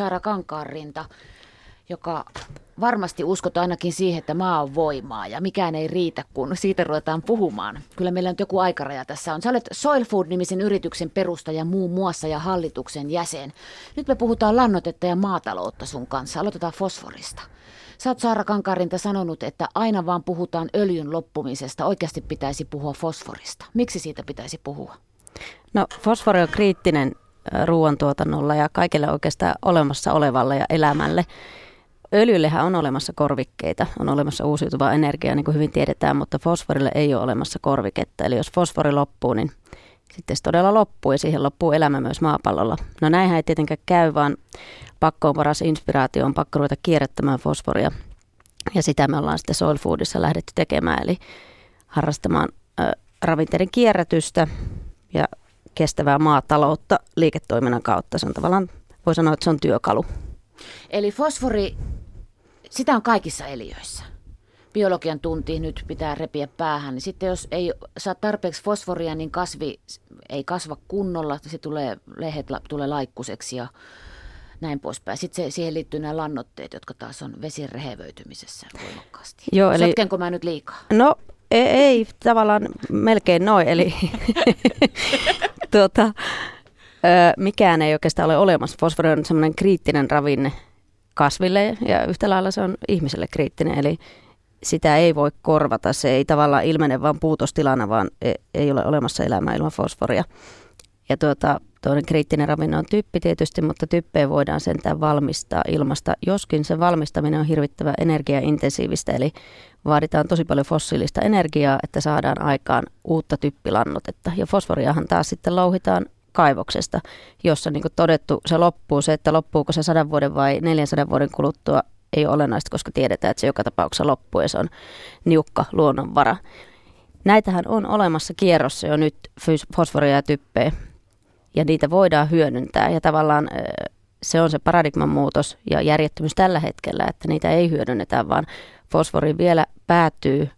Saara Kankaarinta, joka varmasti uskot ainakin siihen, että maa on voimaa ja mikään ei riitä, kun siitä ruvetaan puhumaan. Kyllä meillä on joku aikaraja tässä on. Sä olet Soil Food-nimisen yrityksen perustaja muun muassa ja hallituksen jäsen. Nyt me puhutaan lannotetta ja maataloutta sun kanssa. Aloitetaan fosforista. Sä oot Saara Kankarinta sanonut, että aina vaan puhutaan öljyn loppumisesta. Oikeasti pitäisi puhua fosforista. Miksi siitä pitäisi puhua? No fosfori on kriittinen ruoantuotannolla ja kaikille oikeastaan olemassa olevalle ja elämälle. Öljyllehän on olemassa korvikkeita, on olemassa uusiutuvaa energiaa, niin kuin hyvin tiedetään, mutta fosforille ei ole olemassa korviketta. Eli jos fosfori loppuu, niin sitten se todella loppuu ja siihen loppuu elämä myös maapallolla. No näinhän ei tietenkään käy, vaan pakko on paras inspiraatio, on pakko ruveta kierrättämään fosforia. Ja sitä me ollaan sitten Soil Foodissa lähdetty tekemään, eli harrastamaan äh, ravinteiden kierrätystä ja kestävää maataloutta liiketoiminnan kautta. Se on tavallaan, voi sanoa, että se on työkalu. Eli fosfori, sitä on kaikissa eliöissä. Biologian tunti nyt pitää repiä päähän. Niin sitten jos ei saa tarpeeksi fosforia, niin kasvi ei kasva kunnolla. Se tulee, lehet tulee laikkuseksi ja näin poispäin. Sitten se, siihen liittyy nämä lannotteet, jotka taas on vesin rehevöitymisessä voimakkaasti. Joo, eli... Sotkenko mä nyt liikaa? No ei, ei tavallaan melkein noin. Eli tuota, mikään ei oikeastaan ole olemassa. Fosfori on semmoinen kriittinen ravinne kasville ja yhtä lailla se on ihmiselle kriittinen. Eli sitä ei voi korvata. Se ei tavallaan ilmene vain puutostilana, vaan e, ei ole olemassa elämää ilman fosforia. Ja tuota, toinen kriittinen ravinne on typpi tietysti, mutta typpeä voidaan sentään valmistaa ilmasta, joskin se valmistaminen on hirvittävän energiaintensiivistä, eli vaaditaan tosi paljon fossiilista energiaa, että saadaan aikaan uutta typpilannotetta. Ja fosforiahan taas sitten louhitaan kaivoksesta, jossa niin kuin todettu se loppuu. Se, että loppuuko se sadan vuoden vai 400 vuoden kuluttua ei ole olennaista, koska tiedetään, että se joka tapauksessa loppuu ja se on niukka luonnonvara. Näitähän on olemassa kierrossa jo nyt fosforia ja typpeä ja niitä voidaan hyödyntää ja tavallaan se on se paradigman muutos ja järjettömyys tällä hetkellä, että niitä ei hyödynnetä, vaan fosfori vielä päätyy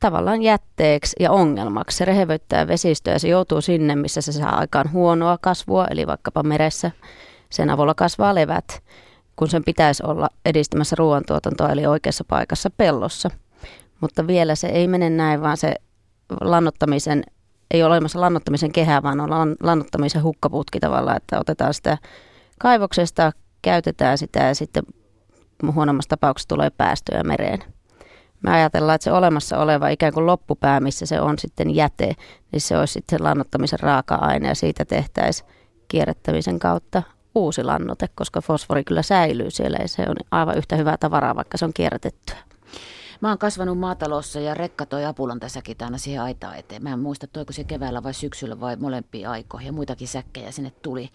tavallaan jätteeksi ja ongelmaksi. Se rehevöittää vesistöä ja se joutuu sinne, missä se saa aikaan huonoa kasvua, eli vaikkapa meressä. Sen avulla kasvaa levät, kun sen pitäisi olla edistämässä ruoantuotantoa, eli oikeassa paikassa pellossa. Mutta vielä se ei mene näin, vaan se lannottamisen, ei ole olemassa lannottamisen kehää, vaan on lannottamisen hukkaputki tavallaan, että otetaan sitä kaivoksesta, käytetään sitä ja sitten huonommassa tapauksessa tulee päästöjä mereen. Me ajatellaan, että se olemassa oleva ikään kuin loppupää, missä se on sitten jäte, niin se olisi sitten lannottamisen raaka-aine ja siitä tehtäisiin kierrättämisen kautta uusi lannote, koska fosfori kyllä säilyy siellä ja se on aivan yhtä hyvää tavaraa, vaikka se on kierrätettyä. Mä oon kasvanut maatalossa ja rekka toi apulan tässäkin aina siihen aitaan eteen. Mä en muista, toiko se keväällä vai syksyllä vai molempia aikoja ja muitakin säkkejä sinne tuli.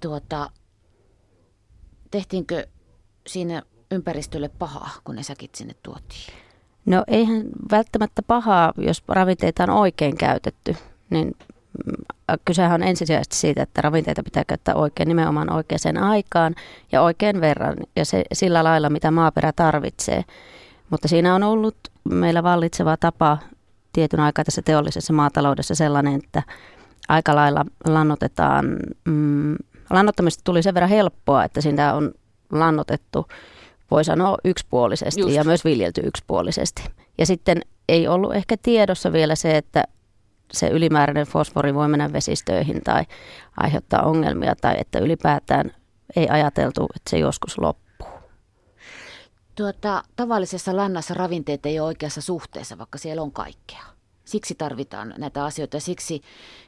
Tuota, tehtiinkö siinä ympäristölle pahaa, kun ne säkit sinne tuotiin? No eihän välttämättä pahaa, jos ravinteita on oikein käytetty. Niin mm, kysehän on ensisijaisesti siitä, että ravinteita pitää käyttää oikein nimenomaan oikeaan aikaan ja oikein verran ja se, sillä lailla, mitä maaperä tarvitsee. Mutta siinä on ollut meillä vallitseva tapa tietyn aikaa tässä teollisessa maataloudessa sellainen, että aika lailla lannotetaan, mm, lannottamista tuli sen verran helppoa, että siinä on lannotettu voi sanoa yksipuolisesti Just. ja myös viljelty yksipuolisesti. Ja sitten ei ollut ehkä tiedossa vielä se, että se ylimääräinen fosfori voi mennä vesistöihin tai aiheuttaa ongelmia tai että ylipäätään ei ajateltu, että se joskus loppuu. Tuota, tavallisessa lannassa ravinteet ei ole oikeassa suhteessa, vaikka siellä on kaikkea. Siksi tarvitaan näitä asioita. Siksi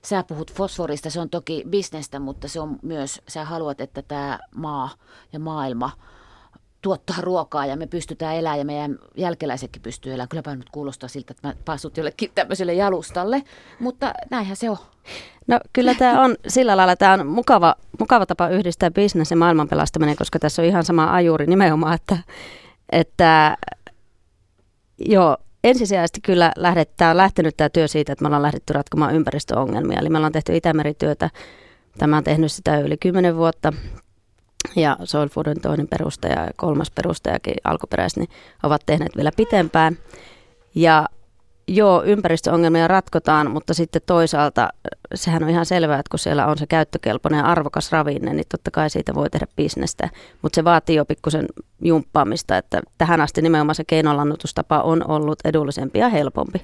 sä puhut fosforista, se on toki bisnestä, mutta se on myös, sä haluat, että tämä maa ja maailma – tuottaa ruokaa ja me pystytään elämään ja meidän jälkeläisetkin pystyy elämään. Kylläpä nyt kuulostaa siltä, että mä päässyt jollekin tämmöiselle jalustalle, mutta näinhän se on. No kyllä tämä on sillä lailla, tämä on mukava, mukava tapa yhdistää bisnes ja maailman pelastaminen, koska tässä on ihan sama ajuri nimenomaan, että, että joo, ensisijaisesti kyllä lähdet, tämä on lähtenyt tämä työ siitä, että me ollaan lähdetty ratkomaan ympäristöongelmia. Eli me ollaan tehty Itämerityötä, tämä on tehnyt sitä yli kymmenen vuotta ja Soul Foodin toinen perustaja ja kolmas perustajakin alkuperäis, niin ovat tehneet vielä pitempään. Ja joo, ympäristöongelmia ratkotaan, mutta sitten toisaalta sehän on ihan selvää, että kun siellä on se käyttökelpoinen ja arvokas ravinne, niin totta kai siitä voi tehdä bisnestä. Mutta se vaatii jo pikkusen jumppaamista, että tähän asti nimenomaan se keinolannutustapa on ollut edullisempi ja helpompi.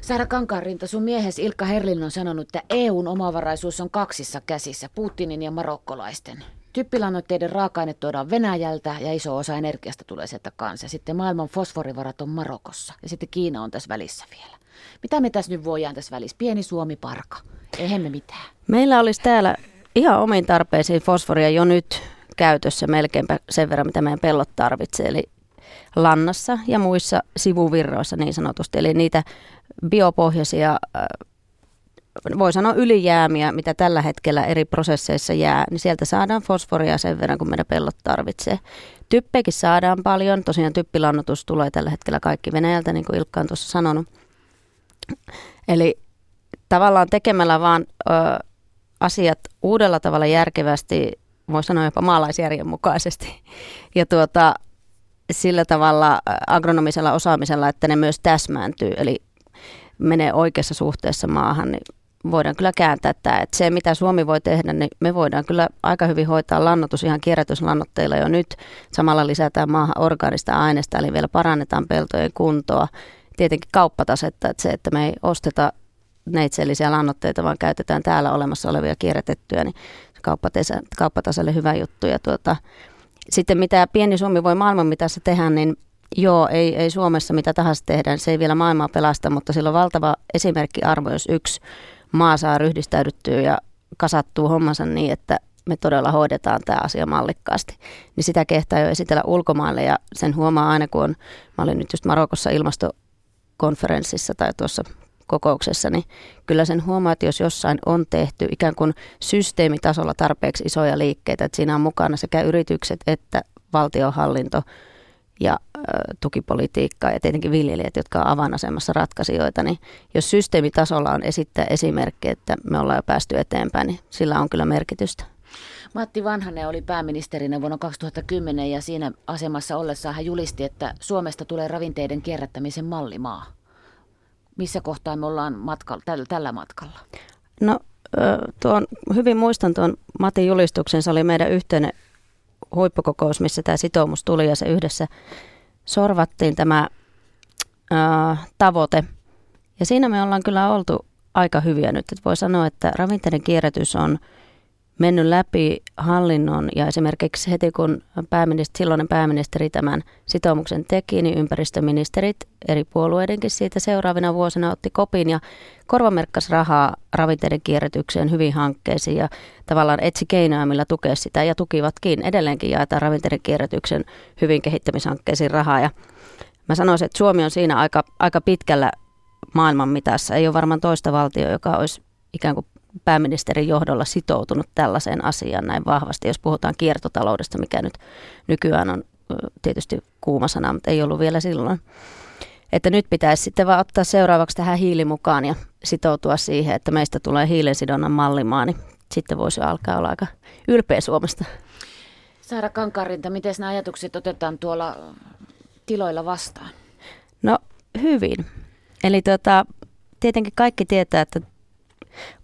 Saara Kankaanrinta, sun miehes Ilkka Herlin on sanonut, että EUn omavaraisuus on kaksissa käsissä, Putinin ja marokkolaisten. Typpilannoitteiden raaka-aine tuodaan Venäjältä ja iso osa energiasta tulee sieltä kanssa. Sitten maailman fosforivarat on Marokossa ja sitten Kiina on tässä välissä vielä. Mitä me tässä nyt voidaan tässä välissä? Pieni Suomi parka. Eihän me mitään. Meillä olisi täällä ihan omiin tarpeisiin fosforia jo nyt käytössä melkeinpä sen verran, mitä meidän pellot tarvitsee. Eli lannassa ja muissa sivuvirroissa niin sanotusti. Eli niitä biopohjaisia, voi sanoa ylijäämiä, mitä tällä hetkellä eri prosesseissa jää, niin sieltä saadaan fosforia sen verran, kun meidän pellot tarvitsee. Typpeekin saadaan paljon. Tosiaan typpilannotus tulee tällä hetkellä kaikki Venäjältä, niin kuin Ilkka on tuossa sanonut. Eli tavallaan tekemällä vaan ö, asiat uudella tavalla järkevästi, voi sanoa jopa maalaisjärjen mukaisesti, ja tuota, sillä tavalla agronomisella osaamisella, että ne myös täsmääntyy, eli menee oikeassa suhteessa maahan, niin voidaan kyllä kääntää tämä. Että se, mitä Suomi voi tehdä, niin me voidaan kyllä aika hyvin hoitaa lannotus ihan kierrätyslannoitteilla jo nyt. Samalla lisätään maahan orgaanista aineesta, eli vielä parannetaan peltojen kuntoa tietenkin kauppatasetta, että se, että me ei osteta neitsellisiä lannoitteita, vaan käytetään täällä olemassa olevia kierrätettyjä, niin kauppataselle hyvä juttu. Ja tuota, sitten mitä pieni Suomi voi maailman mitassa tehdä, niin joo, ei, ei Suomessa mitä tahansa tehdä, se ei vielä maailmaa pelasta, mutta sillä on valtava esimerkkiarvo, jos yksi maa saa ryhdistäydyttyä ja kasattuu hommansa niin, että me todella hoidetaan tämä asia mallikkaasti. Niin sitä kehtaa jo esitellä ulkomaille ja sen huomaa aina, kun on, mä olin nyt just Marokossa ilmasto konferenssissa tai tuossa kokouksessa, niin kyllä sen huomaa, että jos jossain on tehty ikään kuin systeemitasolla tarpeeksi isoja liikkeitä, että siinä on mukana sekä yritykset että valtiohallinto ja ö, tukipolitiikka ja tietenkin viljelijät, jotka on avainasemassa ratkaisijoita, niin jos systeemitasolla on esittää esimerkkejä, että me ollaan jo päästy eteenpäin, niin sillä on kyllä merkitystä. Matti Vanhanen oli pääministerinä vuonna 2010 ja siinä asemassa ollessaan hän julisti, että Suomesta tulee ravinteiden kierrättämisen mallimaa. Missä kohtaa me ollaan matkalla, tällä, tällä matkalla? No tuon, hyvin muistan tuon Matin julistuksen. Se oli meidän yhteinen huippukokous, missä tämä sitoumus tuli ja se yhdessä sorvattiin tämä ää, tavoite. Ja siinä me ollaan kyllä oltu aika hyviä nyt. Et voi sanoa, että ravinteiden kierrätys on – mennyt läpi hallinnon ja esimerkiksi heti kun pääministeri, silloinen pääministeri tämän sitoumuksen teki, niin ympäristöministerit eri puolueidenkin siitä seuraavina vuosina otti kopin ja korvamerkkasi rahaa ravinteiden kierrätykseen hyvin hankkeisiin ja tavallaan etsi keinoja, millä tukea sitä ja tukivatkin. Edelleenkin jaetaan ravinteiden kierrätyksen hyvin kehittämishankkeisiin rahaa ja mä sanoisin, että Suomi on siinä aika, aika pitkällä maailman mitassa. Ei ole varmaan toista valtio, joka olisi ikään kuin pääministerin johdolla sitoutunut tällaiseen asiaan näin vahvasti, jos puhutaan kiertotaloudesta, mikä nyt nykyään on tietysti kuuma sana, mutta ei ollut vielä silloin. Että nyt pitäisi sitten vaan ottaa seuraavaksi tähän hiili mukaan ja sitoutua siihen, että meistä tulee hiilensidonnan mallimaa, niin sitten voisi alkaa olla aika ylpeä Suomesta. Saara Kankarinta, miten nämä ajatukset otetaan tuolla tiloilla vastaan? No hyvin. Eli tota, tietenkin kaikki tietää, että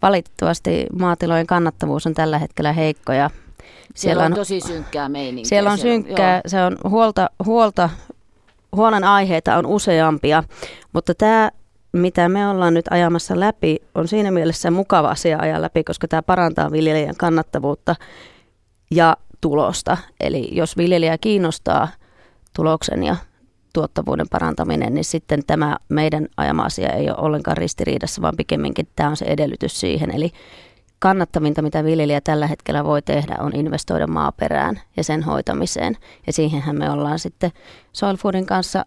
valitettavasti maatilojen kannattavuus on tällä hetkellä heikko ja siellä, siellä on, on tosi synkkää meininkiä. Siellä on siellä, synkkää, joo. se on huolta, huolta, huolen aiheita on useampia, mutta tämä mitä me ollaan nyt ajamassa läpi, on siinä mielessä mukava asia ajaa läpi, koska tämä parantaa viljelijän kannattavuutta ja tulosta. Eli jos viljelijä kiinnostaa tuloksen ja tuottavuuden parantaminen, niin sitten tämä meidän ajama asia ei ole ollenkaan ristiriidassa, vaan pikemminkin tämä on se edellytys siihen. Eli kannattavinta, mitä viljelijä tällä hetkellä voi tehdä, on investoida maaperään ja sen hoitamiseen. Ja siihenhän me ollaan sitten Soil Foodin kanssa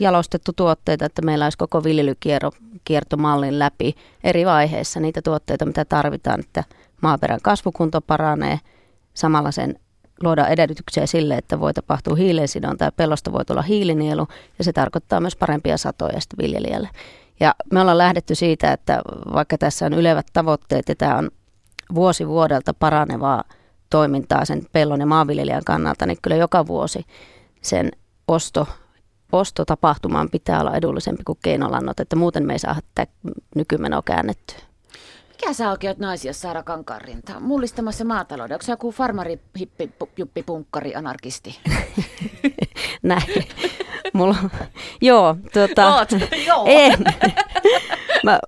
jalostettu tuotteita, että meillä olisi koko viljelykiertomallin läpi eri vaiheissa niitä tuotteita, mitä tarvitaan, että maaperän kasvukunto paranee, samalla sen luoda edellytyksiä sille, että voi tapahtua hiilensidonta ja pellosta voi tulla hiilinielu ja se tarkoittaa myös parempia satoja sitten viljelijälle. Ja me ollaan lähdetty siitä, että vaikka tässä on ylevät tavoitteet ja tämä on vuosi vuodelta paranevaa toimintaa sen pellon ja maanviljelijän kannalta, niin kyllä joka vuosi sen osto, ostotapahtumaan pitää olla edullisempi kuin keinolannot, että muuten me ei saa tätä nykymenoa käännettyä. Mikä sä oikein oot naisia Saara Kankaanrinta? Mullistamassa maatalouden. Onko se joku farmari, hippi, juppi, punkkari, anarkisti? Näin. Mulla, joo, tuota, Oot, joo. en. Mä,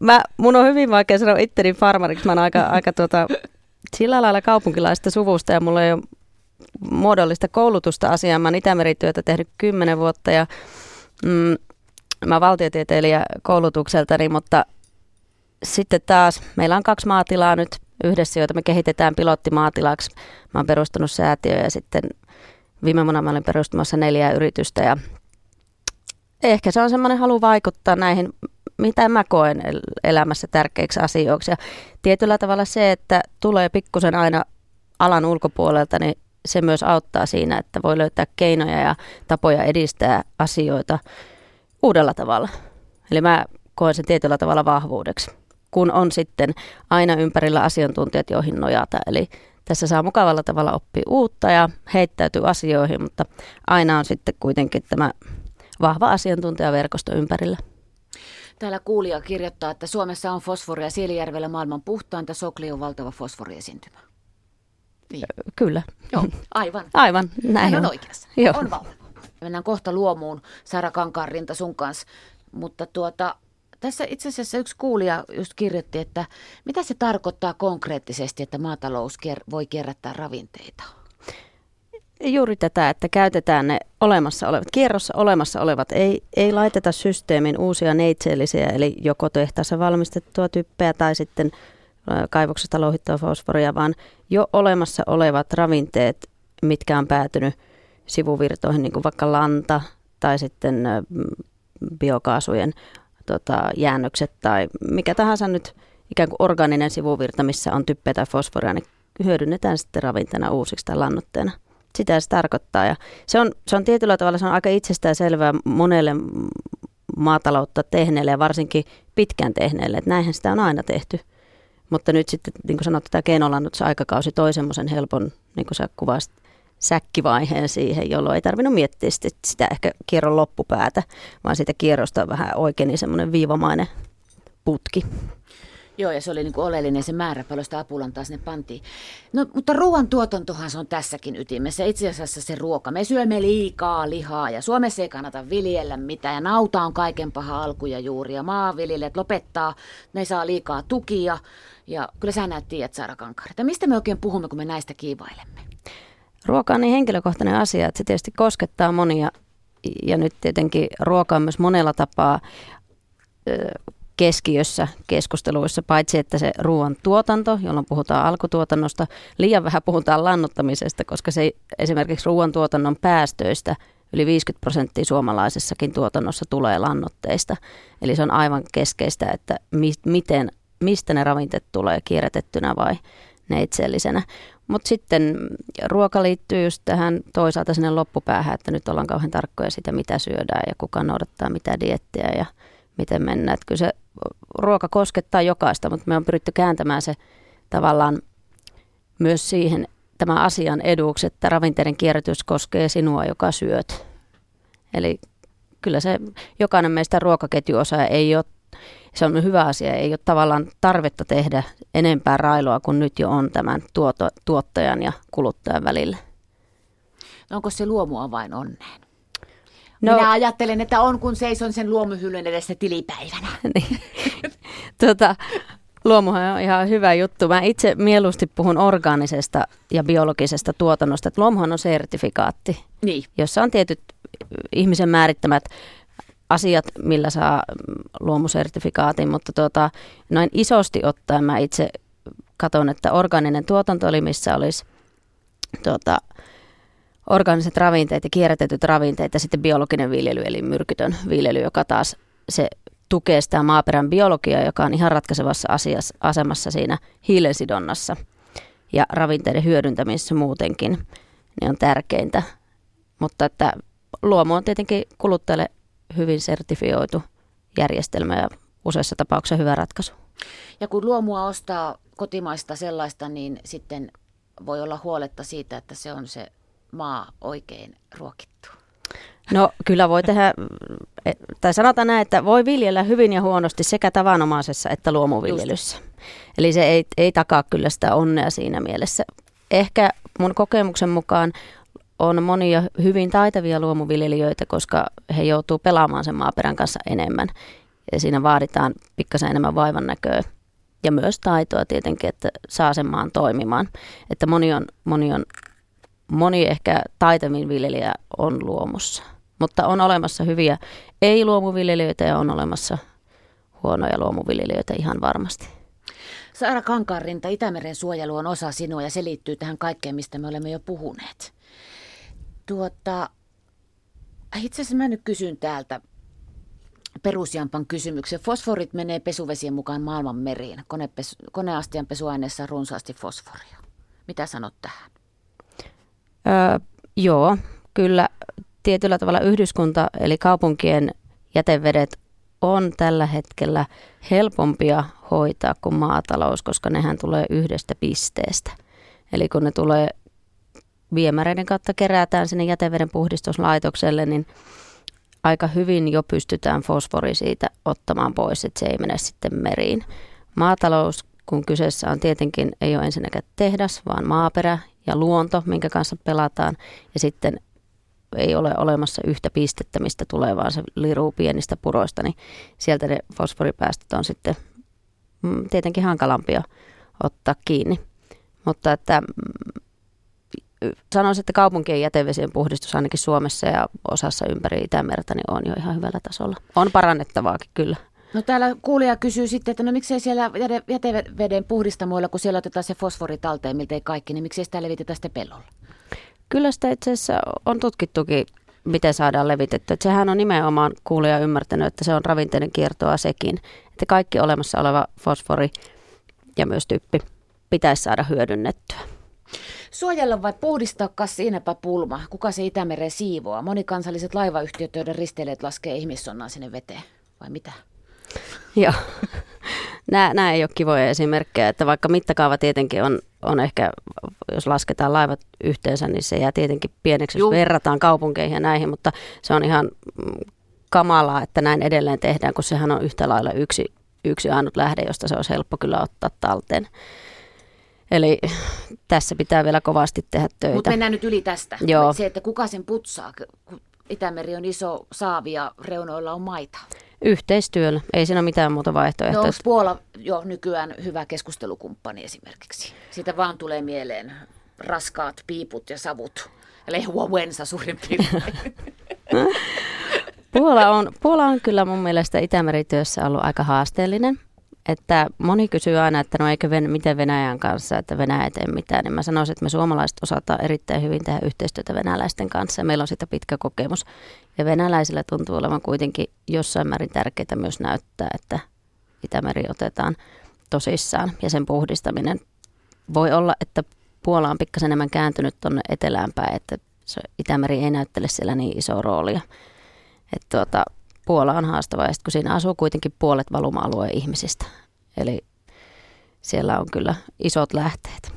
mä, mun on hyvin vaikea sanoa itteni farmariksi. Mä oon aika, aika tuota, sillä lailla kaupunkilaista suvusta ja mulla ei ole muodollista koulutusta asiaan. Mä oon Itämerityötä tehnyt kymmenen vuotta ja mm, mä valtiotieteilijä koulutukseltani, mutta sitten taas meillä on kaksi maatilaa nyt yhdessä, joita me kehitetään pilottimaatilaksi. Mä oon perustanut säätiö ja sitten viime vuonna mä olin perustamassa neljää yritystä ja ehkä se on semmoinen halu vaikuttaa näihin, mitä mä koen elämässä tärkeiksi asioiksi. Ja tietyllä tavalla se, että tulee pikkusen aina alan ulkopuolelta, niin se myös auttaa siinä, että voi löytää keinoja ja tapoja edistää asioita uudella tavalla. Eli mä koen sen tietyllä tavalla vahvuudeksi, kun on sitten aina ympärillä asiantuntijat, joihin nojata. Eli tässä saa mukavalla tavalla oppia uutta ja heittäytyy asioihin, mutta aina on sitten kuitenkin tämä vahva asiantuntijaverkosto ympärillä. Täällä kuulija kirjoittaa, että Suomessa on fosforia Siilijärvellä maailman puhtainta. Sokli on valtava fosforiesiintymä. Niin. Kyllä. Joo, aivan. Aivan, näin Hän on on. oikeassa. Joo. On valtava. Mennään kohta luomuun Sara Kankaanrinta sun kanssa. Mutta tuota, tässä itse asiassa yksi kuulija just kirjoitti, että mitä se tarkoittaa konkreettisesti, että maatalous voi kierrättää ravinteita? Juuri tätä, että käytetään ne olemassa olevat, kierrossa olemassa olevat, ei, ei laiteta systeemin uusia neitseellisiä, eli joko tehtaassa valmistettua typpeä tai sitten kaivoksesta louhittua fosforia, vaan jo olemassa olevat ravinteet, mitkä on päätynyt sivuvirtoihin, niin kuin vaikka lanta tai sitten biokaasujen tota, jäännökset tai mikä tahansa nyt ikään kuin organinen sivuvirta, missä on typpeä tai fosforia, niin hyödynnetään sitten ravinteena uusiksi tai lannoitteena sitä se tarkoittaa. Ja se, on, se on tietyllä tavalla se on aika itsestään selvää monelle maataloutta tehneelle ja varsinkin pitkään tehneelle, että näinhän sitä on aina tehty. Mutta nyt sitten, niin kuin sanottu, tämä keinolannoitusaikakausi toi semmoisen helpon, niin kuin sä kuvasit, säkkivaiheen siihen, jolloin ei tarvinnut miettiä sitä, ehkä kierron loppupäätä, vaan siitä kierrosta vähän oikein semmoinen viivamainen putki. Joo, ja se oli niin kuin oleellinen se määrä, paljon sitä apulantaa sinne pantiin. No, mutta ruoantuotantohan se on tässäkin ytimessä. Itse asiassa se ruoka. Me syömme liikaa lihaa ja Suomessa ei kannata viljellä mitään. Ja nauta on kaiken paha alku ja juuri. Ja maanviljelijät lopettaa, ne saa liikaa tukia. Ja kyllä sä näet tiedät, Saara Kankari, mistä me oikein puhumme, kun me näistä kiivailemme? Ruoka on niin henkilökohtainen asia, että se tietysti koskettaa monia ja nyt tietenkin ruoka on myös monella tapaa keskiössä keskusteluissa, paitsi että se ruoan tuotanto, jolloin puhutaan alkutuotannosta, liian vähän puhutaan lannottamisesta, koska se esimerkiksi ruoan tuotannon päästöistä yli 50 prosenttia suomalaisessakin tuotannossa tulee lannoitteista. Eli se on aivan keskeistä, että mi- miten, mistä ne ravinteet tulee kierrätettynä vai neitseellisenä. Mutta sitten ruoka liittyy just tähän toisaalta sinne loppupäähän, että nyt ollaan kauhean tarkkoja sitä, mitä syödään ja kuka noudattaa mitä diettiä ja miten mennään. Että kyllä se ruoka koskettaa jokaista, mutta me on pyritty kääntämään se tavallaan myös siihen tämän asian eduksi, että ravinteiden kierrätys koskee sinua, joka syöt. Eli kyllä se jokainen meistä ruokaketjuosa ei ole, se on hyvä asia, ei ole tavallaan tarvetta tehdä enempää railoa kuin nyt jo on tämän tuoto, tuottajan ja kuluttajan välillä. No onko se luomua vain onneen? No, Minä ajattelen, että on kun seison sen luomuhyllyn edessä tilipäivänä. niin. tota, luomuhan on ihan hyvä juttu. Mä itse mieluusti puhun orgaanisesta ja biologisesta tuotannosta. Että luomuhan on sertifikaatti, Niin. jossa on tietyt ihmisen määrittämät asiat, millä saa luomusertifikaatin, mutta tuota, noin isosti ottaen mä itse katson, että orgaaninen tuotanto oli, missä olisi tuota, orgaaniset ravinteet ja kierrätetyt ravinteet ja sitten biologinen viljely, eli myrkytön viljely, joka taas se tukee sitä maaperän biologiaa, joka on ihan ratkaisevassa asiassa, asemassa siinä hiilensidonnassa ja ravinteiden hyödyntämisessä muutenkin, niin on tärkeintä. Mutta että luomu on tietenkin kuluttajalle hyvin sertifioitu järjestelmä ja useissa tapauksissa hyvä ratkaisu. Ja kun luomua ostaa kotimaista sellaista, niin sitten voi olla huoletta siitä, että se on se maa oikein ruokittu. No kyllä voi tehdä, tai sanotaan näin, että voi viljellä hyvin ja huonosti sekä tavanomaisessa että luomuviljelyssä. Eli se ei, ei takaa kyllä sitä onnea siinä mielessä. Ehkä mun kokemuksen mukaan on monia hyvin taitavia luomuviljelijöitä, koska he joutuu pelaamaan sen maaperän kanssa enemmän. Ja siinä vaaditaan pikkasen enemmän vaivan näköä ja myös taitoa tietenkin, että saa sen maan toimimaan. Että moni on, moni on moni ehkä taitavin viljelijä on luomussa. Mutta on olemassa hyviä ei-luomuviljelijöitä ja on olemassa huonoja luomuviljelijöitä ihan varmasti. Saara Kankaanrinta, Itämeren suojelu on osa sinua ja se liittyy tähän kaikkeen, mistä me olemme jo puhuneet. Tuota, itse asiassa mä nyt kysyn täältä perusjampan kysymyksen. Fosforit menee pesuvesien mukaan maailman meriin. Konepesu, koneastian pesuaineessa runsaasti fosforia. Mitä sanot tähän? Öö, joo, kyllä tietyllä tavalla yhdyskunta eli kaupunkien jätevedet on tällä hetkellä helpompia hoitaa kuin maatalous, koska nehän tulee yhdestä pisteestä. Eli kun ne tulee viemäreiden kautta kerätään sinne jäteveden puhdistuslaitokselle, niin aika hyvin jo pystytään fosfori siitä ottamaan pois, että se ei mene sitten meriin. Maatalous, kun kyseessä on tietenkin, ei ole ensinnäkään tehdas, vaan maaperä ja luonto, minkä kanssa pelataan. Ja sitten ei ole olemassa yhtä pistettä, mistä tulee, vaan se liruu pienistä puroista, niin sieltä ne fosforipäästöt on sitten mm, tietenkin hankalampia ottaa kiinni. Mutta että mm, sanoisin, että kaupunkien jätevesien puhdistus ainakin Suomessa ja osassa ympäri Itämerta niin on jo ihan hyvällä tasolla. On parannettavaakin kyllä. No täällä kuulija kysyy sitten, että no miksei siellä jäteveden puhdistamoilla, kun siellä otetaan se fosfori talteen miltei kaikki, niin miksei sitä levitetä sitten pellolla? Kyllä sitä itse asiassa on tutkittukin, miten saadaan levitettyä. Että sehän on nimenomaan kuulija ymmärtänyt, että se on ravinteiden kiertoa sekin. Että kaikki olemassa oleva fosfori ja myös typpi pitäisi saada hyödynnettyä. Suojella vai puhdistaa siinäpä pulma? Kuka se Itämeren siivoaa? Monikansalliset laivayhtiöt, joiden risteilijät laskee ihmissonnaa sinne veteen. Vai mitä? Joo. Nämä, nämä ei ole kivoja esimerkkejä, että vaikka mittakaava tietenkin on, on ehkä, jos lasketaan laivat yhteensä, niin se jää tietenkin pieneksi, jos Juh. verrataan kaupunkeihin ja näihin, mutta se on ihan mm, kamalaa, että näin edelleen tehdään, kun sehän on yhtä lailla yksi, yksi ainut lähde, josta se olisi helppo kyllä ottaa talteen. Eli tässä pitää vielä kovasti tehdä töitä. Mutta mennään nyt yli tästä. Joo. Se, että kuka sen putsaa, kun Itämeri on iso saavi ja reunoilla on maita. Yhteistyöllä. Ei siinä ole mitään muuta vaihtoehtoa. No onko Puola jo nykyään hyvä keskustelukumppani esimerkiksi? Siitä vaan tulee mieleen raskaat piiput ja savut. Lehua Wensa suurin piirtein. Puola on, Puola on kyllä mun mielestä Itämerityössä ollut aika haasteellinen. Että moni kysyy aina, että no eikö Ven- miten Venäjän kanssa, että Venäjä ei tee mitään. Niin mä sanoisin, että me suomalaiset osataan erittäin hyvin tehdä yhteistyötä venäläisten kanssa ja meillä on sitä pitkä kokemus. Ja venäläisillä tuntuu olevan kuitenkin jossain määrin tärkeää myös näyttää, että Itämeri otetaan tosissaan ja sen puhdistaminen. Voi olla, että Puola on pikkasen enemmän kääntynyt tuonne etelään päin, että Itämeri ei näyttele siellä niin iso roolia. Että tuota, Puola on haastava, ja kun siinä asuu kuitenkin puolet valuma-alueen ihmisistä. Eli siellä on kyllä isot lähteet.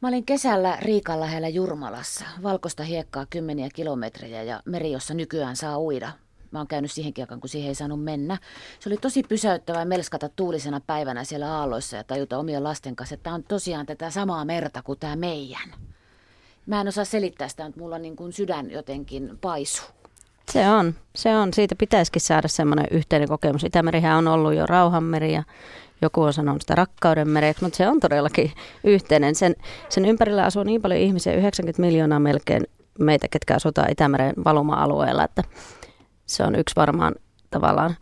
Mä olin kesällä Riikan lähellä Jurmalassa. Valkoista hiekkaa kymmeniä kilometrejä ja meri, jossa nykyään saa uida. Mä oon käynyt siihenkin aikaan, kun siihen ei saanut mennä. Se oli tosi pysäyttävää melskata tuulisena päivänä siellä aalloissa ja tajuta omien lasten kanssa, että on tosiaan tätä samaa merta kuin tämä meidän. Mä en osaa selittää sitä, mutta mulla niin kuin sydän jotenkin paisu. Se on, se on. Siitä pitäisikin saada semmoinen yhteinen kokemus. Itämerihän on ollut jo rauhanmeri ja joku on sanonut sitä rakkauden mereksi, mutta se on todellakin yhteinen. Sen, sen ympärillä asuu niin paljon ihmisiä, 90 miljoonaa melkein meitä, ketkä asutaan Itämeren valuma-alueella, että se on yksi varmaan tavallaan,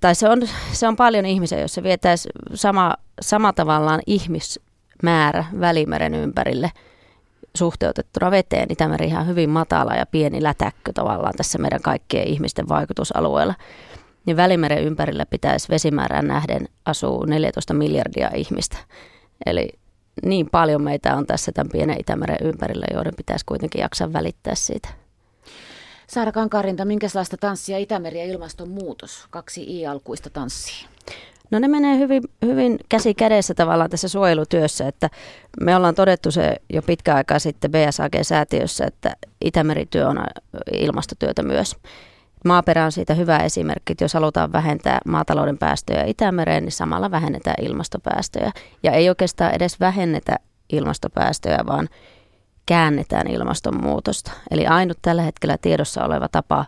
tai se on, se on paljon ihmisiä, jos se vietäisi sama, sama tavallaan ihmismäärä Välimeren ympärille – suhteutettuna veteen. Itämeri ihan hyvin matala ja pieni lätäkkö tavallaan tässä meidän kaikkien ihmisten vaikutusalueella. Niin Välimeren ympärillä pitäisi vesimäärään nähden asuu 14 miljardia ihmistä. Eli niin paljon meitä on tässä tämän pienen Itämeren ympärillä, joiden pitäisi kuitenkin jaksaa välittää siitä. Saara Kankarinta, minkälaista tanssia Itämeri ja ilmastonmuutos? Kaksi i-alkuista tanssia. No ne menee hyvin, hyvin käsi kädessä tavallaan tässä suojelutyössä, että me ollaan todettu se jo pitkä aikaa sitten BSAG-säätiössä, että Itämerityö on ilmastotyötä myös. Maaperä on siitä hyvä esimerkki, että jos halutaan vähentää maatalouden päästöjä Itämereen, niin samalla vähennetään ilmastopäästöjä. Ja ei oikeastaan edes vähennetä ilmastopäästöjä, vaan käännetään ilmastonmuutosta. Eli ainut tällä hetkellä tiedossa oleva tapa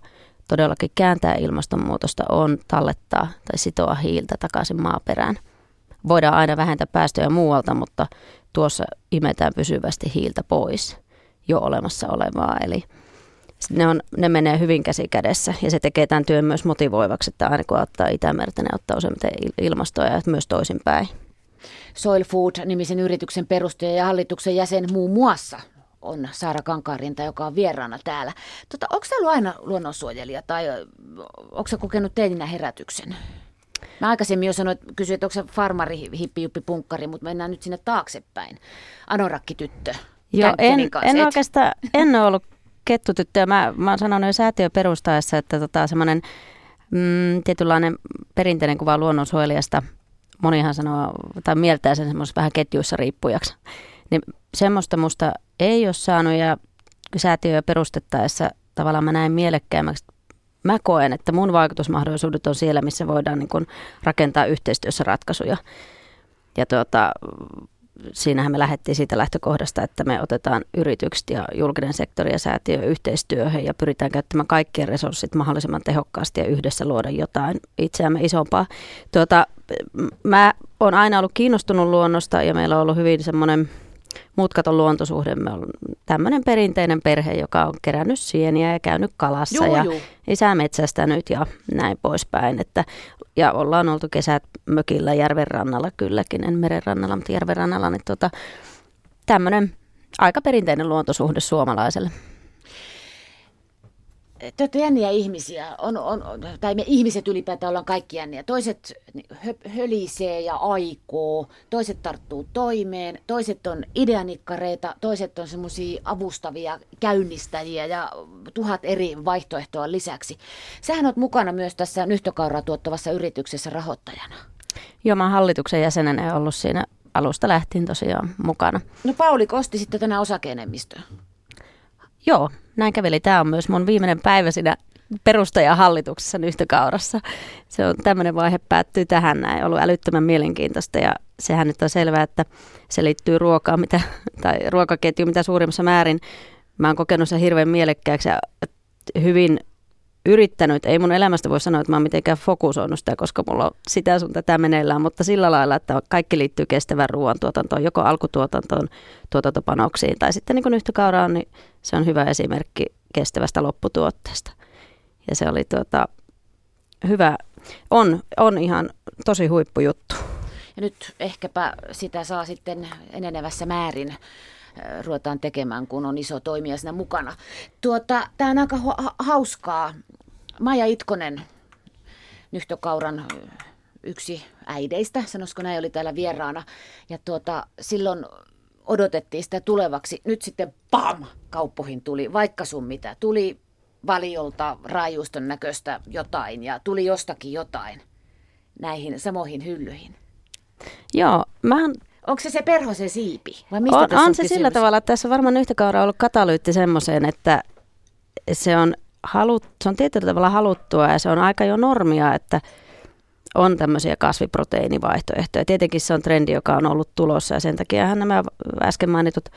todellakin kääntää ilmastonmuutosta on tallettaa tai sitoa hiiltä takaisin maaperään. Voidaan aina vähentää päästöjä muualta, mutta tuossa imetään pysyvästi hiiltä pois jo olemassa olevaa. Eli ne, on, ne menee hyvin käsi kädessä ja se tekee tämän työn myös motivoivaksi, että aina kun ottaa Itämertä, ne ottaa useimmiten ilmastoa ja myös toisinpäin. Soil Food-nimisen yrityksen perustaja ja hallituksen jäsen muun muassa on Saara Kankaarinta, joka on vieraana täällä. Tota, onko se ollut aina luonnonsuojelija tai onko se kokenut teininä herätyksen? Mä aikaisemmin jo sanoin, että kysyin, että onko se farmari, hippi, juppi, punkkari, mutta mennään nyt sinne taaksepäin. Anorakkityttö. Joo, en, en oikeastaan, en ole ollut kettutyttö. Mä, mä oon sanonut jo säätiö perustaessa, että tota, semmoinen mm, tietynlainen perinteinen kuva luonnonsuojelijasta, monihan sanoo, tai mieltää sen semmoisessa vähän ketjuissa riippujaksi. Niin semmoista musta ei ole saanut ja säätiöä perustettaessa tavallaan mä näin mielekkäämmäksi. Mä koen, että mun vaikutusmahdollisuudet on siellä, missä voidaan niin kun rakentaa yhteistyössä ratkaisuja. Ja tuota, siinähän me lähdettiin siitä lähtökohdasta, että me otetaan yritykset ja julkinen sektori ja säätiö yhteistyöhön ja pyritään käyttämään kaikkien resurssit mahdollisimman tehokkaasti ja yhdessä luoda jotain itseämme isompaa. Tuota, mä oon aina ollut kiinnostunut luonnosta ja meillä on ollut hyvin semmoinen mutkaton luontosuhde. Me on tämmöinen perinteinen perhe, joka on kerännyt sieniä ja käynyt kalassa joo, ja joo. isä metsästänyt ja näin poispäin. Että, ja ollaan oltu kesät mökillä järven rannalla kylläkin, en meren rannalla, mutta järven rannalla. Niin tota, tämmöinen aika perinteinen luontosuhde suomalaiselle te olette jänniä ihmisiä, on, on, tai me ihmiset ylipäätään ollaan kaikki jänniä. Toiset hö, hölisee ja aikoo, toiset tarttuu toimeen, toiset on ideanikkareita, toiset on semmoisia avustavia käynnistäjiä ja tuhat eri vaihtoehtoa lisäksi. Sähän oot mukana myös tässä nyhtökauraa tuottavassa yrityksessä rahoittajana. Joo, mä hallituksen jäsenenä ollut siinä alusta lähtien tosiaan mukana. No Pauli kosti sitten tänään osakeenemmistöä. Joo, näin käveli. Tämä on myös mun viimeinen päivä siinä perustajahallituksessa nyhtökaurassa. Se on tämmöinen vaihe päättyy tähän näin. Ollut älyttömän mielenkiintoista ja sehän nyt on selvää, että se liittyy ruokaan mitä, tai ruokaketjuun mitä suurimmassa määrin. Mä oon kokenut sen hirveän mielekkääksi ja hyvin yrittänyt, ei mun elämästä voi sanoa, että mä oon mitenkään fokusoinut sitä, koska mulla on sitä sun tätä meneillään, mutta sillä lailla, että kaikki liittyy kestävän ruoantuotantoon, joko alkutuotantoon, tuotantopanoksiin tai sitten niin kuin nyhtökauraan, niin se on hyvä esimerkki kestävästä lopputuotteesta. Ja se oli tuota, hyvä, on, on ihan tosi huippujuttu. Ja nyt ehkäpä sitä saa sitten enenevässä määrin ruvetaan tekemään, kun on iso toimija siinä mukana. Tuota, Tämä on aika hauskaa. Maja Itkonen, Nyhtökauran yksi äideistä, sanoisiko näin, oli täällä vieraana. Ja tuota, silloin odotettiin sitä tulevaksi. Nyt sitten pam, kauppoihin tuli, vaikka sun mitä. Tuli valiolta raajuuston näköistä jotain ja tuli jostakin jotain näihin samoihin hyllyihin. Joo, mä Onko se se perhosen siipi? Vai mistä on, on, on se sillä tavalla, että tässä on varmaan yhtä kauraa ollut katalyytti semmoiseen, että se on, halut, se on tietyllä tavalla haluttua ja se on aika jo normia, että on tämmöisiä kasviproteiinivaihtoehtoja. Tietenkin se on trendi, joka on ollut tulossa ja sen takia nämä äsken mainitut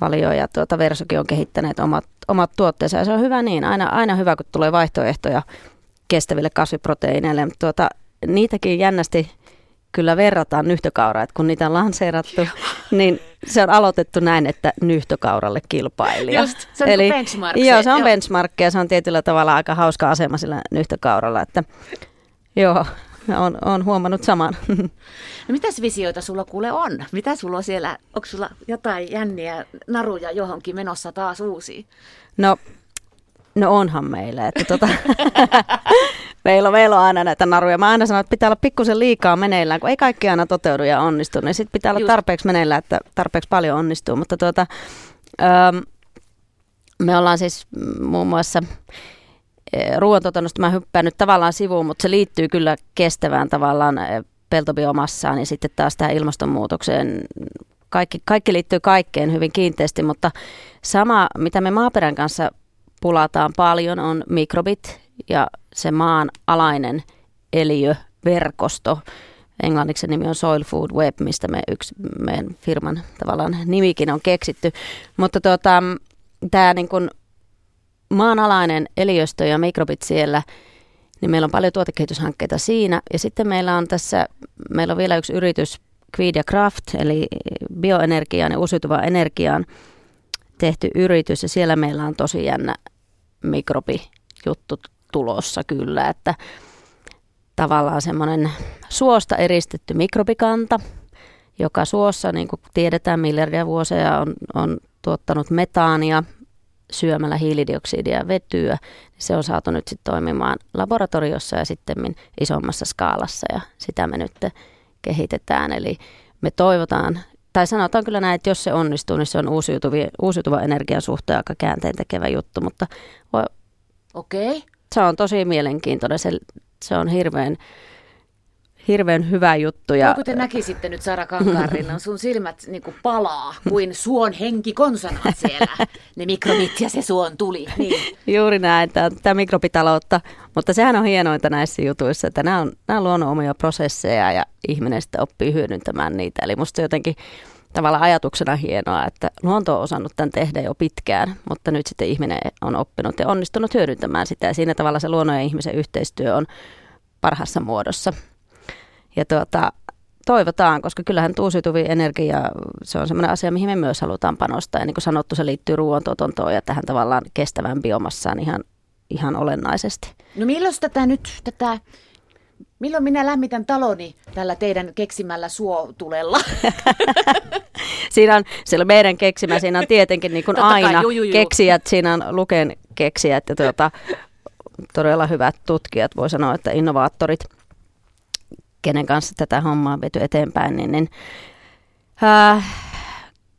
Valio ja tuota Versokin on kehittäneet omat, omat tuotteensa ja se on hyvä niin. Aina, aina hyvä, kun tulee vaihtoehtoja kestäville kasviproteiineille. Tuota, niitäkin jännästi kyllä verrataan nyhtökauraa, että kun niitä on lanseerattu, niin se on aloitettu näin, että nyhtökauralle kilpailija. Just, se on Eli, benchmark. Joo, se on benchmark ja se on tietyllä tavalla aika hauska asema sillä nyhtökauralla, että joo, on, on huomannut saman. No mitäs visioita sulla kuule on? Mitä sulla on siellä, onko sulla jotain jänniä naruja johonkin menossa taas uusi? No No onhan meillä. Että tota, meillä, on, meillä on aina näitä naruja. Mä aina sanon, että pitää olla pikkusen liikaa meneillään, kun ei kaikki aina toteudu ja onnistu. Niin sitten pitää olla tarpeeksi meneillään, että tarpeeksi paljon onnistuu. Mutta tuota, ähm, me ollaan siis muun muassa eh, ruoantuotannosta mä hyppään nyt tavallaan sivuun, mutta se liittyy kyllä kestävään tavallaan eh, peltobiomassaan ja sitten taas tähän ilmastonmuutokseen. Kaikki, kaikki liittyy kaikkeen hyvin kiinteästi, mutta sama, mitä me maaperän kanssa pulataan paljon, on mikrobit ja se maan alainen eliöverkosto, englanniksi nimi on Soil Food Web, mistä me yksi meidän firman tavallaan nimikin on keksitty. Mutta tuota, tämä niin kuin maanalainen eliöstö ja mikrobit siellä, niin meillä on paljon tuotekehityshankkeita siinä. Ja sitten meillä on tässä, meillä on vielä yksi yritys, Quid ja Craft, eli bioenergiaan ja uusiutuvaan energiaan tehty yritys. Ja siellä meillä on tosi jännä mikrobijuttu tulossa kyllä, että tavallaan semmoinen suosta eristetty mikrobikanta, joka suossa, niin kuin tiedetään, miljardia vuosia on, on tuottanut metaania syömällä hiilidioksidia ja vetyä. Se on saatu nyt sitten toimimaan laboratoriossa ja sitten isommassa skaalassa ja sitä me nyt kehitetään. Eli me toivotaan, tai sanotaan kyllä näin, että jos se onnistuu, niin se on uusiutuva energian suhteen aika käänteen tekevä juttu, mutta Okei. Okay. se on tosi mielenkiintoinen. Se, se on hirveän hirveän hyvä juttu. Ja... kun te näkisitte nyt Sara Kankaanrinnan, sun silmät niin kuin palaa kuin suon henki konsonat siellä. Ne mikrobit ja se suon tuli. Niin. Juuri näin, tämä mikrobitaloutta. Mutta sehän on hienointa näissä jutuissa, että nämä on, nämä on luonnon omia prosesseja ja ihminen sitten oppii hyödyntämään niitä. Eli musta jotenkin tavallaan ajatuksena hienoa, että luonto on osannut tämän tehdä jo pitkään, mutta nyt sitten ihminen on oppinut ja onnistunut hyödyntämään sitä. Ja siinä tavalla se luonnon ja ihmisen yhteistyö on parhaassa muodossa. Ja tuota, toivotaan, koska kyllähän uusiutuvia energia, se on sellainen asia, mihin me myös halutaan panostaa. Ja niin kuin sanottu, se liittyy ruoantuotantoon ja tähän tavallaan kestävän biomassaan ihan, ihan olennaisesti. No milloin tätä nyt, tätä, milloin minä lämmitän taloni tällä teidän keksimällä suotulella? siinä on, siellä meidän keksimä, siinä on tietenkin niin kuin aina kai, ju, ju, ju. keksijät, siinä on Luken keksijät ja tuota, todella hyvät tutkijat, voi sanoa, että innovaattorit – kenen kanssa tätä hommaa on viety eteenpäin, niin, niin ää,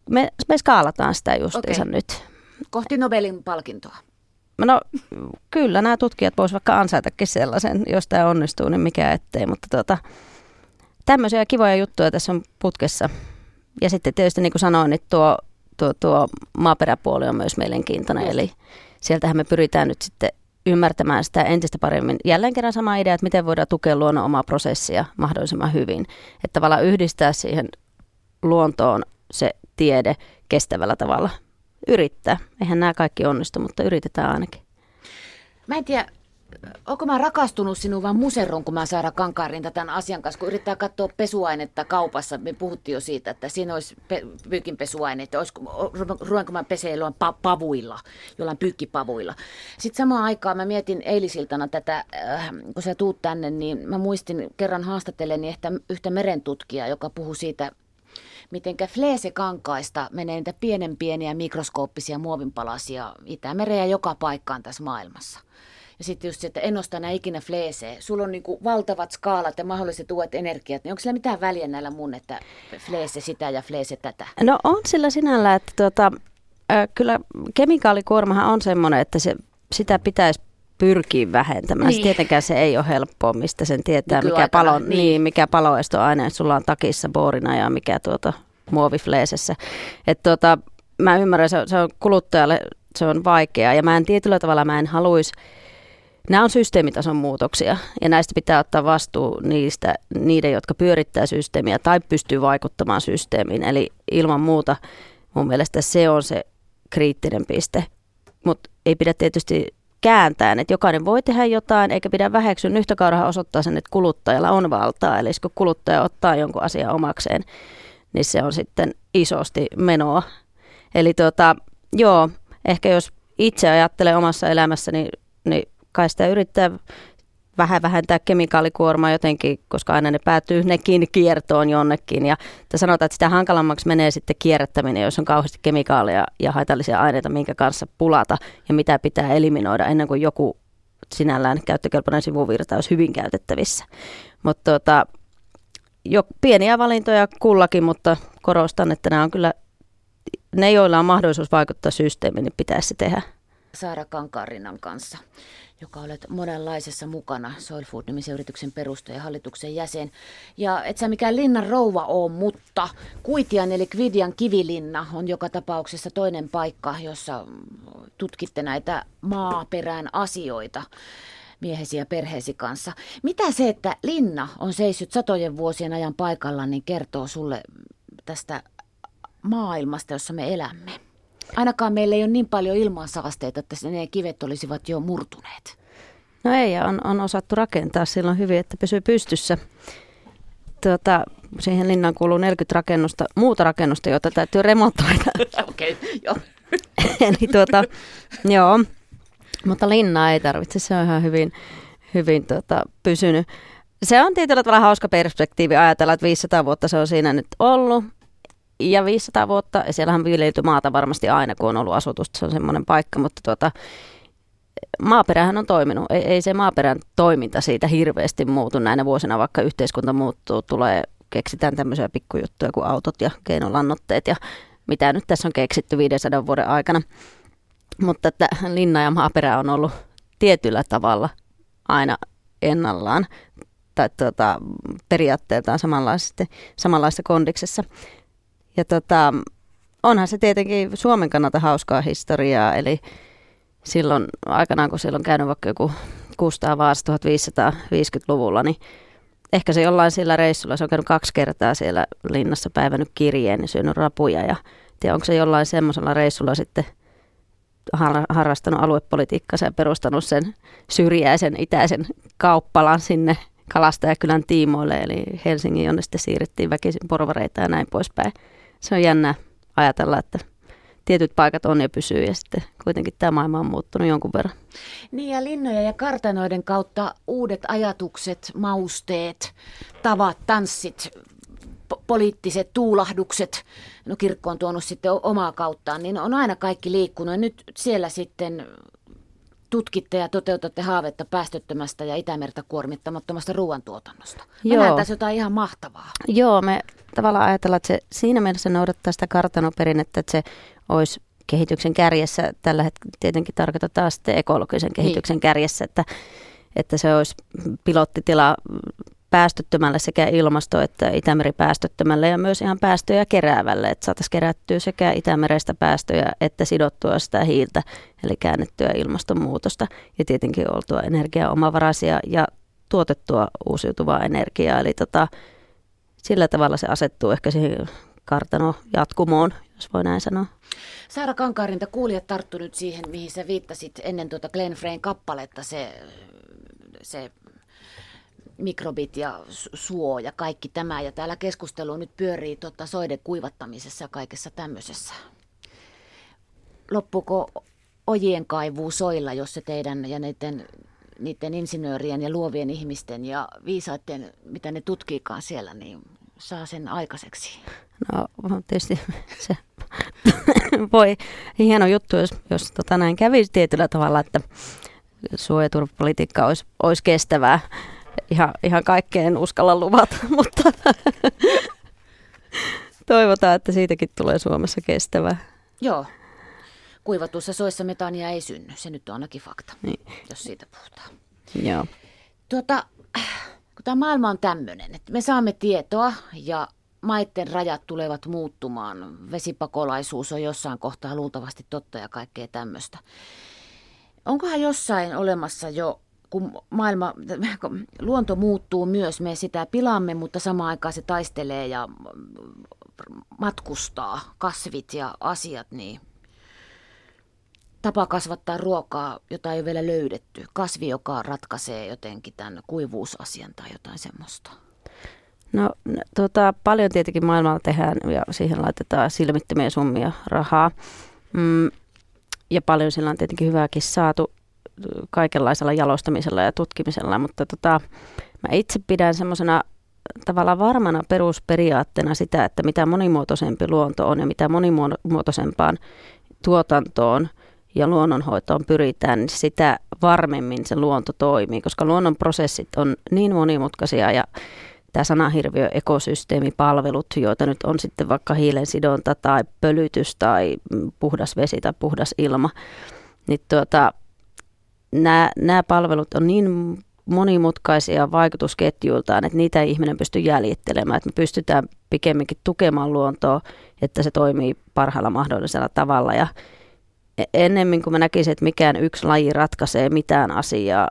me, me skaalataan sitä justiinsa okay. nyt. Kohti Nobelin palkintoa. No kyllä, nämä tutkijat voisivat vaikka ansaitakin sellaisen, jos tämä onnistuu, niin mikä ettei, mutta tota, tämmöisiä kivoja juttuja tässä on putkessa. Ja sitten tietysti niin kuin sanoin, niin tuo, tuo, tuo maaperäpuoli on myös mielenkiintoinen, eli sieltähän me pyritään nyt sitten ymmärtämään sitä entistä paremmin. Jälleen kerran sama idea, että miten voidaan tukea luonnon omaa prosessia mahdollisimman hyvin. Että tavallaan yhdistää siihen luontoon se tiede kestävällä tavalla. Yrittää. Eihän nämä kaikki onnistu, mutta yritetään ainakin. Mä en tiedä, onko mä rakastunut sinuun vaan museron, kun mä Saara Kankaarin tämän asian kanssa, kun yrittää katsoa pesuainetta kaupassa. Me puhuttiin jo siitä, että siinä olisi pe- pyykinpesuaineita, ruvenko mä pesee pa- pavuilla, jollain pyykkipavuilla. Sitten samaan aikaan mä mietin eilisiltana tätä, äh, kun sä tuut tänne, niin mä muistin kerran haastatelleni ehkä yhtä merentutkijaa, joka puhuu siitä, mitenkä fleesekankaista menee niitä pienen pieniä mikroskooppisia muovinpalasia Itämereen ja joka paikkaan tässä maailmassa. Ja sitten just se, että en osta enää ikinä fleesejä. Sulla on niinku valtavat skaalat ja mahdolliset uudet energiat. Niin onko sillä mitään väliä näillä mun, että fleese sitä ja fleese tätä? No on sillä sinällä, että äh, kyllä kemikaalikuormahan on semmoinen, että se, sitä pitäisi pyrkiä vähentämään. Niin. Tietenkään se ei ole helppoa, mistä sen tietää, mikä, palo, niin. Niin, mikä paloestoaine sulla on takissa boorina ja mikä tuota muovifleesessä. Että tuota, mä ymmärrän, se, se on kuluttajalle se on vaikeaa ja mä en tietyllä tavalla mä en haluaisi Nämä on systeemitason muutoksia ja näistä pitää ottaa vastuu niistä, niiden, jotka pyörittää systeemiä tai pystyy vaikuttamaan systeemiin. Eli ilman muuta mun mielestä se on se kriittinen piste. Mutta ei pidä tietysti kääntää, että jokainen voi tehdä jotain, eikä pidä väheksyä. Yhtä kaurahan osoittaa sen, että kuluttajalla on valtaa. Eli kun kuluttaja ottaa jonkun asian omakseen, niin se on sitten isosti menoa. Eli tuota, joo, ehkä jos itse ajattelee omassa elämässäni, niin kai sitä yrittää vähän vähentää kemikaalikuormaa jotenkin, koska aina ne päätyy nekin kiertoon jonnekin. Ja sanotaan, että sitä hankalammaksi menee sitten kierrättäminen, jos on kauheasti kemikaaleja ja haitallisia aineita, minkä kanssa pulata ja mitä pitää eliminoida ennen kuin joku sinällään käyttökelpoinen sivuvirta olisi hyvin käytettävissä. Mutta tota, jo pieniä valintoja kullakin, mutta korostan, että nämä on kyllä ne, joilla on mahdollisuus vaikuttaa systeemiin, niin pitäisi tehdä. Saara Kankarinan kanssa joka olet monenlaisessa mukana, Soil Food-nimisen yrityksen perustaja ja hallituksen jäsen. Ja et sä mikään linnan rouva ole, mutta Kuitian eli Kvidian kivilinna on joka tapauksessa toinen paikka, jossa tutkitte näitä maaperään asioita. miehesi ja perheesi kanssa. Mitä se, että linna on seissyt satojen vuosien ajan paikalla, niin kertoo sulle tästä maailmasta, jossa me elämme? Ainakaan meillä ei ole niin paljon ilmansaasteita, että ne kivet olisivat jo murtuneet. No ei, on, on osattu rakentaa silloin hyvin, että pysyy pystyssä. Tuota, siihen linnaan kuuluu 40 rakennusta, muuta rakennusta, jota täytyy remontoida. Okei, okay, joo. Eli tuota, joo, mutta linnaa ei tarvitse, se on ihan hyvin, hyvin tuota, pysynyt. Se on tietyllä tavalla hauska perspektiivi ajatella, että 500 vuotta se on siinä nyt ollut. Ja 500 vuotta, ja siellähän viljelty maata varmasti aina, kun on ollut asutusta, se on semmoinen paikka, mutta tuota, maaperähän on toiminut. Ei, ei se maaperän toiminta siitä hirveästi muutu näinä vuosina, vaikka yhteiskunta muuttuu, tulee, keksitään tämmöisiä pikkujuttuja kuin autot ja keinolannotteet ja mitä nyt tässä on keksitty 500 vuoden aikana. Mutta että linna ja maaperä on ollut tietyllä tavalla aina ennallaan tai tuota, periaatteeltaan samanlaisessa kondiksessa. Ja tota, onhan se tietenkin Suomen kannalta hauskaa historiaa, eli silloin aikanaan, kun siellä on käynyt vaikka joku Kustaa Vaasa 1550-luvulla, niin ehkä se jollain sillä reissulla, se on käynyt kaksi kertaa siellä linnassa päivänyt kirjeen, niin syönyt rapuja ja tiedä, onko se jollain semmoisella reissulla sitten harrastanut aluepolitiikkaa ja perustanut sen syrjäisen itäisen kauppalan sinne Kalastajakylän tiimoille, eli Helsingin, jonne sitten siirrettiin väkisin porvareita ja näin poispäin. Se on jännä ajatella, että tietyt paikat on ja pysyy ja sitten kuitenkin tämä maailma on muuttunut jonkun verran. Niin ja linnoja ja kartanoiden kautta uudet ajatukset, mausteet, tavat, tanssit, po- poliittiset tuulahdukset, no kirkko on tuonut sitten omaa kauttaan, niin on aina kaikki liikkunut. Nyt siellä sitten tutkitte ja toteutatte haavetta päästöttömästä ja Itämerta kuormittamattomasta ruoantuotannosta. Mä Joo. näen tässä jotain ihan mahtavaa. Joo, me tavallaan ajatellaan, että se siinä mielessä noudattaa sitä kartanoperinnettä, että se olisi kehityksen kärjessä. Tällä hetkellä tietenkin tarkoitetaan sitten ekologisen kehityksen niin. kärjessä, että, että se olisi pilottitila päästöttömälle sekä ilmasto- että Itämeri päästöttömälle ja myös ihan päästöjä keräävälle, että saataisiin kerättyä sekä Itämerestä päästöjä että sidottua sitä hiiltä, eli käännettyä ilmastonmuutosta ja tietenkin oltua energiaomavaraisia ja tuotettua uusiutuvaa energiaa. Eli tota, sillä tavalla se asettuu ehkä siihen kartano jatkumoon, jos voi näin sanoa. Saara Kankaarinta, kuulijat tarttu nyt siihen, mihin sä viittasit ennen tuota Glenn Freyn kappaletta, se, se mikrobit ja suo ja kaikki tämä. Ja täällä keskustelu nyt pyörii tota soiden kuivattamisessa ja kaikessa tämmöisessä. Loppuuko ojien kaivuu soilla, jos se teidän ja niiden, niiden insinöörien ja luovien ihmisten ja viisaiden, mitä ne tutkiikaan siellä, niin saa sen aikaiseksi? No tietysti se voi hieno juttu, jos, jos tota näin kävisi tietyllä tavalla, että suojaturvapolitiikka olisi, olisi kestävää. Ihan, ihan kaikkeen uskalla luvata, mutta toivotaan, että siitäkin tulee Suomessa kestävää. Joo. Kuivatussa soissa metaania ei synny. Se nyt on ainakin fakta, niin. jos siitä puhutaan. Joo. Tuota, kun tämä maailma on tämmöinen, että me saamme tietoa ja maitten rajat tulevat muuttumaan. Vesipakolaisuus on jossain kohtaa luultavasti totta ja kaikkea tämmöistä. Onkohan jossain olemassa jo, kun maailma, kun luonto muuttuu myös, me sitä pilaamme, mutta samaan aikaan se taistelee ja matkustaa, kasvit ja asiat, niin tapa kasvattaa ruokaa, jota ei ole vielä löydetty. Kasvi, joka ratkaisee jotenkin tämän kuivuusasian tai jotain semmoista. No tota, paljon tietenkin maailmalla tehdään ja siihen laitetaan silmittömiä summia rahaa. Mm, ja paljon sillä on tietenkin hyvääkin saatu kaikenlaisella jalostamisella ja tutkimisella, mutta tota, mä itse pidän semmoisena tavallaan varmana perusperiaatteena sitä, että mitä monimuotoisempi luonto on ja mitä monimuotoisempaan tuotantoon ja luonnonhoitoon pyritään, niin sitä varmemmin se luonto toimii, koska luonnon prosessit on niin monimutkaisia ja tämä sanahirviö ekosysteemipalvelut, joita nyt on sitten vaikka hiilensidonta tai pölytys tai puhdas vesi tai puhdas ilma, niin tuota, nämä, nämä palvelut on niin monimutkaisia vaikutusketjuiltaan, että niitä ei ihminen pysty jäljittelemään. Että me pystytään pikemminkin tukemaan luontoa, että se toimii parhaalla mahdollisella tavalla. Ja e-, ennemmin kuin mä näkisin, että mikään yksi laji ratkaisee mitään asiaa,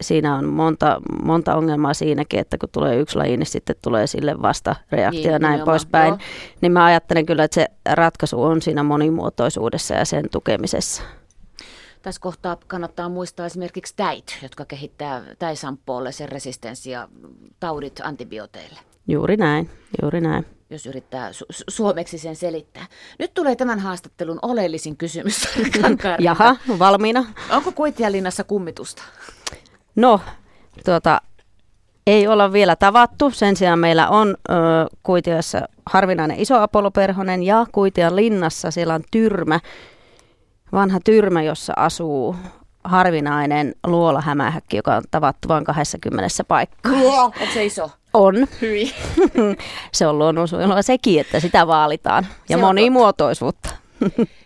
siinä on monta, monta ongelmaa siinäkin, että kun tulee yksi laji, niin sitten tulee sille vasta reaktio ja Niin, näin nimenomaan, poispäin. joo. Niin mä ajattelen kyllä, että se ratkaisu on siinä monimuotoisuudessa ja sen tukemisessa. Tässä kohtaa kannattaa muistaa esimerkiksi täit, jotka kehittää täisampoolle sen resistenssi ja taudit antibiooteille, Juuri näin, juuri näin. jos yrittää su- su- suomeksi sen selittää. Nyt tulee tämän haastattelun oleellisin kysymys. Jaha, valmiina? Onko Kuitianlinnassa kummitusta? No, tuota, ei olla vielä tavattu. Sen sijaan meillä on ö, Kuitiossa harvinainen iso apoloperhonen ja Kuitian linnassa siellä on tyrmä, vanha tyrmä, jossa asuu harvinainen luolahämähäkki, joka on tavattu vain 20 paikkaa. Onko se iso? On. Hyi. Se on luonnonsuojelua sekin, että sitä vaalitaan. Ja Se on monimuotoisuutta.